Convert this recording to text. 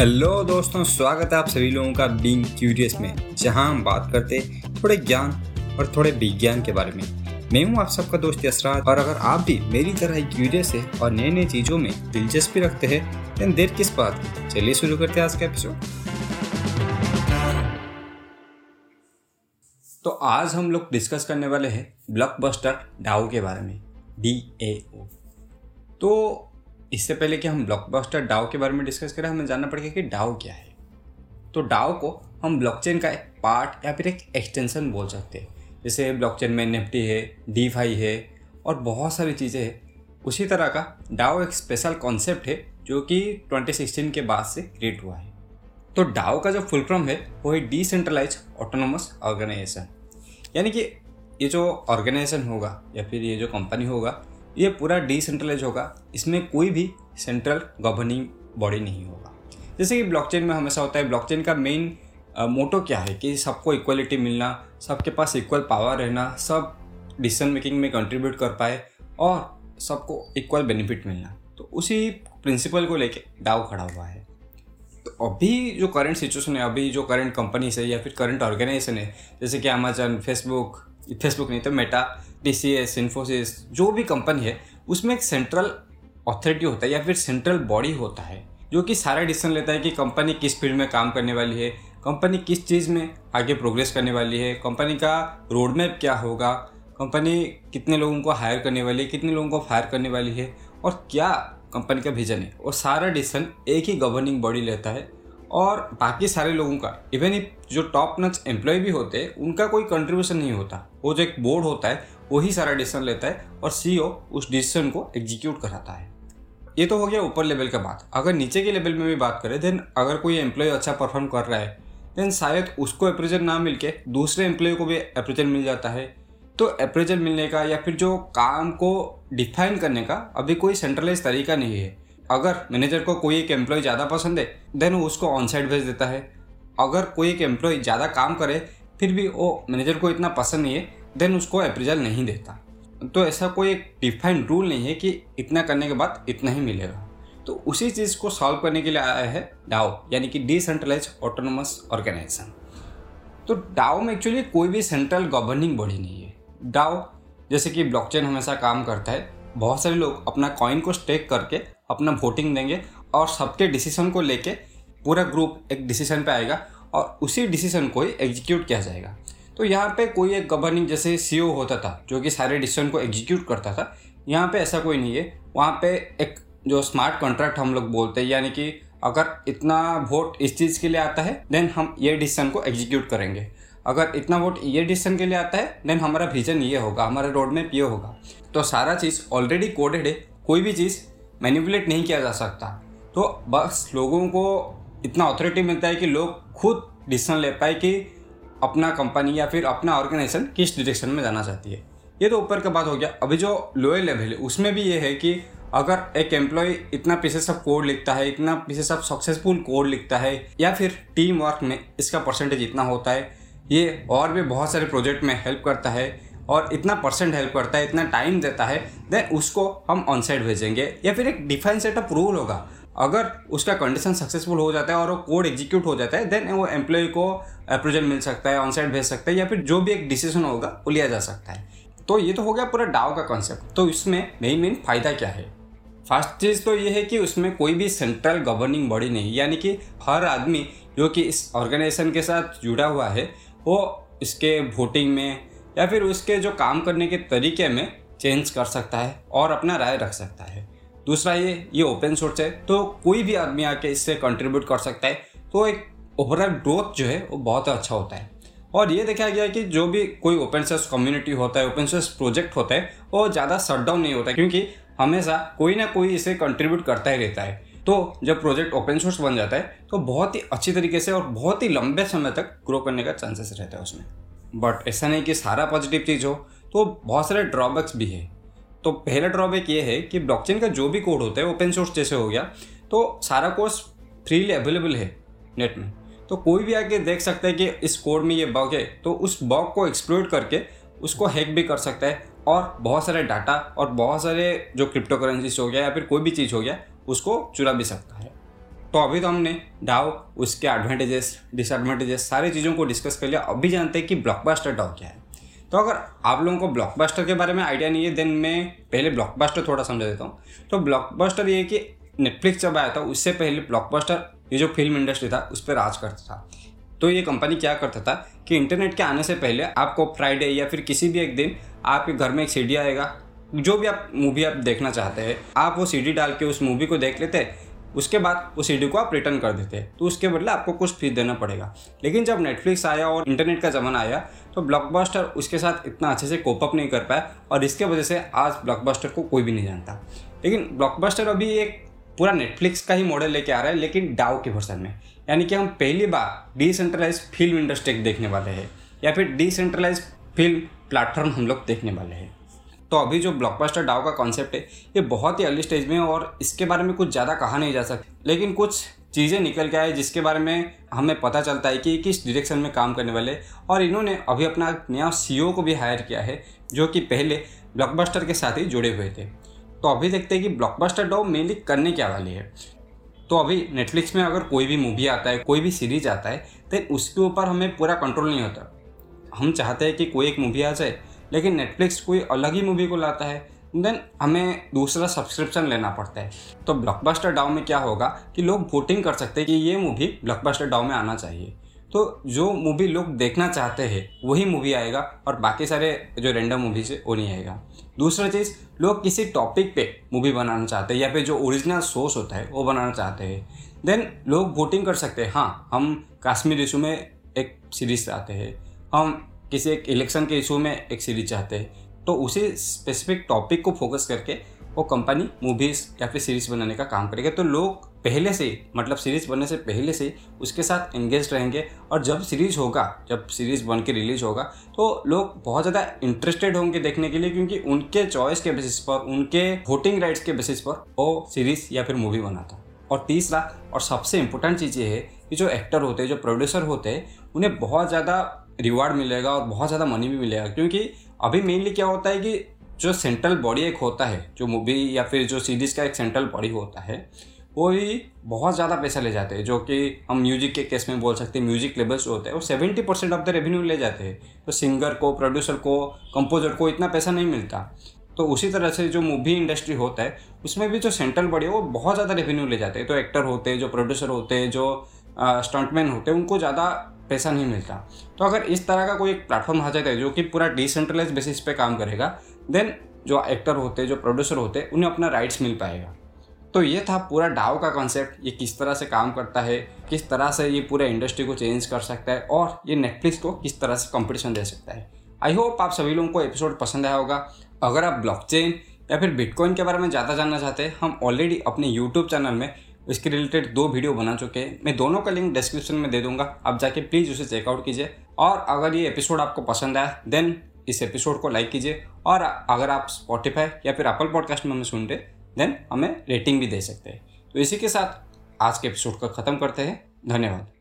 Hello दोस्तों, स्वागत है आप सभी लोगों का बीइंग क्यूरियस में, जहाँ हम बात करते थोड़े ज्ञान और थोड़े विज्ञान के बारे में। मैं हूँ आप सबका दोस्त यसराज और अगर आप भी मेरी तरह ही क्यूरियस है और नए नए चीज़ों में दिलचस्पी रखते हैं देन देर किस बात की? चलिए शुरू करते हैं आज का एपिसोड तो आज हम लोग डिस्कस करने वाले हैं ब्लॉकबस्टर डाउ के बारे में डी ए ओ तो इससे पहले कि हम ब्लॉकबस्टर डाओ के बारे में डिस्कस करें, हमें जानना पड़ेगा कि डाओ क्या है। तो डाओ को हम ब्लॉकचेन का एक पार्ट या फिर एक एक्सटेंशन बोल सकते हैं। जैसे ब्लॉकचेन में नेफ्टी है डी है और बहुत सारी चीज़ें हैं। उसी तरह का डाओ एक स्पेशल कॉन्सेप्ट है जो कि 2016 के बाद से क्रिएट हुआ है। तो डाओ का जो फुल फॉर्म है, वो है डिसेंट्रलाइज ऑटोनोमस ऑर्गेनाइजेशन यानी कि ये जो ऑर्गेनाइजेशन होगा या फिर ये जो कंपनी होगा ये पूरा डिसेंट्रलाइज होगा। इसमें कोई भी सेंट्रल गवर्निंग बॉडी नहीं होगा। जैसे कि ब्लॉकचेन में हमेशा होता है ब्लॉकचेन का मेन मोटो क्या है कि सबको इक्वलिटी मिलना, सबके पास इक्वल पावर रहना, सब डिसीज़न मेकिंग में कंट्रीब्यूट कर पाए और सबको इक्वल बेनिफिट मिलना। तो उसी प्रिंसिपल को लेके डाउ खड़ा हुआ है। तो अभी जो करंट सिचुएशन है, अभी जो करंट कंपनीज़ है या फिर करंट ऑर्गेनाइजेशन है, जैसे कि अमेजन फेसबुक फेसबुक नहीं तो Meta T C S Infosys जो भी कंपनी है, उसमें एक सेंट्रल अथॉरिटी होता है या फिर सेंट्रल बॉडी होता है, जो कि सारा डिसीज़न लेता है कि कंपनी किस फ़ील्ड में काम करने वाली है कंपनी किस चीज़ में आगे प्रोग्रेस करने वाली है कंपनी का रोड मैप क्या होगा कंपनी कितने लोगों को हायर करने वाली है, कितने लोगों को फायर करने वाली है, और क्या कंपनी का विजन है, और सारा डिसीज़न एक ही गवर्निंग बॉडी लेता है और बाकी सारे लोगों का इवन इफ़ जो टॉप नच एम्प्लॉय भी होते हैं उनका कोई कंट्रीब्यूशन नहीं होता। वो जो एक बोर्ड होता है, वही सारा डिसीज़न लेता है और सीईओ उस डिसीज़न को एग्जीक्यूट कराता है। ये तो हो गया ऊपर लेवल का बात। अगर नीचे के लेवल में भी बात करें देन अगर कोई एम्प्लॉय अच्छा परफॉर्म कर रहा है देन शायद उसको अप्रेजल ना मिल के दूसरे एम्प्लॉय को भी अप्रेजल मिल जाता है। तो अप्रेजल मिलने का या फिर जो काम को डिफाइन करने का, अभी कोई सेंट्रलाइज तरीका नहीं है। अगर मैनेजर को कोई एक एम्प्लॉय ज़्यादा पसंद है देन वो उसको ऑन साइड भेज देता है। अगर कोई एक एम्प्लॉय ज़्यादा काम करे, फिर भी वो मैनेजर को इतना पसंद नहीं है देन उसको अप्रेजल नहीं देता। तो ऐसा कोई एक डिफाइंड रूल नहीं है कि इतना करने के बाद इतना ही मिलेगा। तो उसी चीज़ को सॉल्व करने के लिए आया है डाओ, यानी कि डिसेंट्रलाइज ऑटोनोमस ऑर्गेनाइजेशन तो डाओ में एक्चुअली कोई भी सेंट्रल गवर्निंग बॉडी नहीं है। डाओ, जैसे कि ब्लॉकचेन हमेशा काम करता है बहुत सारे लोग अपना कॉइन को स्टेक करके अपना वोटिंग देंगे और सबके डिसीज़न को लेके पूरा ग्रुप एक डिसीज़न पे आएगा और उसी डिसीज़न को ही एग्जीक्यूट किया जाएगा। तो यहाँ पे कोई एक गवर्निंग जैसे सी e होता था, जो कि सारे डिसीज़न को एग्जीक्यूट करता था, यहाँ पे ऐसा कोई नहीं है। वहाँ पे एक जो स्मार्ट कॉन्ट्रैक्ट हम लोग बोलते हैं, यानी कि अगर इतना वोट इस चीज़ के लिए आता है देन हम ये डिसीज़न को एग्जीक्यूट करेंगे। अगर इतना वोट ये डिसीज़न के लिए आता है देन हमारा विजन ये होगा, हमारा रोड मैप ये होगा। तो सारा चीज़ ऑलरेडी कोडेड है, कोई भी चीज़ मैनिपुलेट नहीं किया जा सकता। तो बस लोगों को इतना अथॉरिटी मिलता है कि लोग खुद डिसीज़न ले पाए कि अपना कंपनी या फिर अपना ऑर्गेनाइजेशन किस डायरेक्शन में जाना चाहती है। ये तो ऊपर का बात हो गया। अभी जो लोअर लेवल है, उसमें भी ये है कि अगर एक एम्प्लॉय इतना पीसेस ऑफ़ कोड लिखता है, इतना पीसेस ऑफ़ सक्सेसफुल कोड लिखता है, या फिर टीम वर्क में इसका परसेंटेज इतना होता है ये और भी बहुत सारे प्रोजेक्ट में हेल्प करता है और इतना परसेंट हेल्प करता है, इतना टाइम देता है देन उसको हम ऑन साइड भेजेंगे या फिर एक डिफाइन सेट ऑफ़ रूल होगा। अगर उसका कंडीशन सक्सेसफुल हो जाता है और वो कोड एग्जीक्यूट हो जाता है देन वो एम्प्लॉय को अप्रोजल मिल सकता है ऑन साइड भेज सकता है या फिर जो भी एक डिसीज़न होगा, वो लिया जा सकता है। तो ये तो हो गया पूरा डाव का कॉन्सेप्ट तो इसमें मेन मेन फ़ायदा क्या है? फ़र्स्ट चीज़ तो ये है कि उसमें कोई भी सेंट्रल गवर्निंग बॉडी नहीं, यानी कि हर आदमी जो कि इस ऑर्गेनाइजेशन के साथ जुड़ा हुआ है वो इसके वोटिंग में या फिर उसके जो काम करने के तरीके में चेंज कर सकता है और अपना राय रख सकता है। दूसरा ये ये ओपन सोर्स है तो कोई भी आदमी आके इससे कंट्रीब्यूट कर सकता है। तो एक ओवरऑल ग्रोथ जो है, वो बहुत अच्छा होता है। और ये देखा गया है कि जो भी कोई ओपन सोर्स कम्युनिटी होता है ओपन सोर्स प्रोजेक्ट होता है, वो ज़्यादा शट डाउन नहीं होता क्योंकि हमेशा कोई ना कोई इसे कंट्रीब्यूट करता ही रहता है। तो जब प्रोजेक्ट ओपन सोर्स बन जाता है तो बहुत ही अच्छी तरीके से और बहुत ही लंबे समय तक ग्रो करने का चांसेस रहता है उसमें। बट ऐसा नहीं कि सारा पॉजिटिव चीज़ हो तो बहुत सारे ड्रॉबैक्स भी है। तो पहला ड्रॉबैक ये है कि ब्लॉकचेन का जो भी कोड होता है ओपन सोर्स जैसे हो गया तो सारा कोर्स फ्रीली अवेलेबल है नेट में। तो कोई भी आके देख सकता है कि इस कोड में ये बग है तो उस बग को एक्सप्लोर करके उसको हैक भी कर सकता है। और बहुत सारे डाटा और बहुत सारे जो क्रिप्टो करेंसीज हो गया या फिर कोई भी चीज़ हो गया उसको चुरा भी सकता है। तो अभी तो हमने डाउ उसके एडवांटेजेस डिसएडवांटेजेस सारी चीज़ों को डिस्कस कर लिया। अभी जानते हैं कि ब्लॉकबस्टर डाउ क्या है। तो अगर आप लोगों को ब्लॉकबस्टर के बारे में आइडिया नहीं है देन मैं पहले ब्लॉकबस्टर थोड़ा समझा देता हूँ। तो ब्लॉकबस्टर ये कि नेटफ्लिक्स जब आया था, उससे पहले ब्लॉकबस्टर ये जो फ़िल्म इंडस्ट्री था, उस पर राज करता था। तो ये कंपनी क्या करता था कि इंटरनेट के आने से पहले आपको फ्राइडे या फिर किसी भी एक दिन आपके घर में एक सी आएगा जो भी आप मूवी आप देखना चाहते हैं, आप वो सीडी डाल के उस मूवी को देख लेते, उसके बाद उस सीडी को आप रिटर्न कर देते तो उसके बदले आपको कुछ फ़ीस देना पड़ेगा। लेकिन जब नेटफ्लिक्स आया और इंटरनेट का ज़माना आया तो ब्लॉकबस्टर उसके साथ इतना अच्छे से कोपअप नहीं कर पाया और इसके वजह से आज ब्लॉकबस्टर को कोई भी नहीं जानता। लेकिन ब्लॉकबस्टर अभी एक पूरा नेटफ्लिक्स का ही मॉडल लेके आ रहा है, लेकिन डाउ के वर्सन में। यानी कि हम पहली बार डिसेंट्रलाइज फ़िल्म इंडस्ट्री देखने वाले हैं, या फिर डिसेंट्रलाइज फ़िल्म प्लेटफॉर्म हम लोग देखने वाले हैं। तो अभी जो ब्लॉकबस्टर डाउ का कॉन्सेप्ट है, ये बहुत ही अर्ली स्टेज में है और इसके बारे में कुछ ज़्यादा कहा नहीं जा सकता। लेकिन कुछ चीज़ें निकल के आए जिसके बारे में हमें पता चलता है कि किस डायरेक्शन में काम करने वाले और इन्होंने अभी अपना नया सी को भी हायर किया है, जो कि पहले ब्लॉकबस्टर के साथ ही जुड़े हुए थे। तो अभी देखते हैं कि ब्लॉकबस्टर डाउ मेनली करने क्या वाली है। तो अभी नेटफ्लिक्स में अगर कोई भी मूवी आता है, कोई भी सीरीज़ आता है तो उसके ऊपर हमें पूरा कंट्रोल नहीं होता। हम चाहते हैं कि कोई एक मूवी आ जाए लेकिन नेटफ्लिक्स कोई अलग ही मूवी को लाता है देन हमें दूसरा सब्सक्रिप्शन लेना पड़ता है। तो ब्लॉकबस्टर डाउ में क्या होगा कि लोग वोटिंग कर सकते हैं कि ये मूवी ब्लॉकबस्टर डाउ में आना चाहिए। तो जो मूवी लोग देखना चाहते हैं, वही मूवी आएगा और बाकी सारे जो रेंडम मूवीज़ है, वो नहीं आएगा। दूसरा चीज़, लोग किसी टॉपिक पे मूवी बनाना चाहते हैं या फिर जो ओरिजिनल सोर्स होता है, वो बनाना चाहते हैं। देन लोग वोटिंग कर सकते हैं हाँ हम कश्मीर इशू में एक सीरीज़ चाहते हैं। हम किसी एक इलेक्शन के इशू में एक सीरीज़ चाहते हैं। तो उसी स्पेसिफिक टॉपिक को फोकस करके वो कंपनी मूवीज़ या फिर सीरीज़ बनाने का काम करेगा। तो लोग पहले से मतलब सीरीज़ बनने से पहले से उसके साथ एंगेज रहेंगे और जब सीरीज़ होगा, जब सीरीज़ बन के रिलीज़ होगा तो लोग बहुत ज़्यादा इंटरेस्टेड होंगे देखने के लिए क्योंकि उनके चॉइस के बेसिस पर, उनके वोटिंग राइट्स के बेसिस पर वो सीरीज़ या फिर मूवी बनाता है। और तीसरा, और सबसे इम्पोर्टेंट चीज़ ये है कि जो एक्टर होते हैं, जो प्रोड्यूसर होते हैं, उन्हें बहुत ज़्यादा रिवार्ड मिलेगा और बहुत ज़्यादा मनी भी मिलेगा। क्योंकि अभी मेनली क्या होता है कि जो सेंट्रल बॉडी एक होता है, जो मूवी या फिर जो सीरीज़ का एक सेंट्रल बॉडी होता है, वो ही बहुत ज़्यादा पैसा ले जाते हैं, जो कि हम म्यूज़िक के केस में बोल सकते हैं म्यूज़िक लेबल्स जो होते हैं, वो seventy percent of the revenue ले जाते हैं। तो सिंगर को प्रोड्यूसर को कंपोजर को इतना पैसा नहीं मिलता। तो उसी तरह से जो मूवी इंडस्ट्री होता है, उसमें भी जो सेंट्रल बॉडी है, वो बहुत ज़्यादा रेवेन्यू ले जाते हैं। तो एक्टर होते हैं, जो प्रोड्यूसर होते हैं, जो स्टंटमैन होते हैं, उनको ज़्यादा पैसा नहीं मिलता। तो अगर इस तरह का कोई एक प्लेटफॉर्म आ जाता है, जो कि पूरा डिसेंट्रलाइज बेसिस पे काम करेगा देन जो एक्टर होते, जो प्रोड्यूसर होते, उन्हें अपना राइट्स मिल पाएगा। तो ये था पूरा डाव का कॉन्सेप्ट ये किस तरह से काम करता है, किस तरह से ये पूरे इंडस्ट्री को चेंज कर सकता है, और ये नेटफ्लिक्स को किस तरह से कंपटीशन दे सकता है। आई होप आप सभी लोगों को एपिसोड पसंद आया होगा। अगर आप ब्लॉकचेन या फिर बिटकॉइन के बारे में ज़्यादा जानना चाहते हैं, हम ऑलरेडी अपने यूट्यूब चैनल में इसके रिलेटेड दो वीडियो बना चुके हैं। मैं दोनों का लिंक डिस्क्रिप्शन में दे दूँगा। आप जाके प्लीज़ उसे चेकआउट कीजिए। और अगर ये एपिसोड आपको पसंद आया देन इस एपिसोड को लाइक कीजिए। और अगर आप स्पॉटिफाई या फिर अपल पॉडकास्ट में हमें सुन रहे देन हमें रेटिंग भी दे सकते हैं। तो इसी के साथ आज के एपिसोड को ख़त्म करते हैं। धन्यवाद।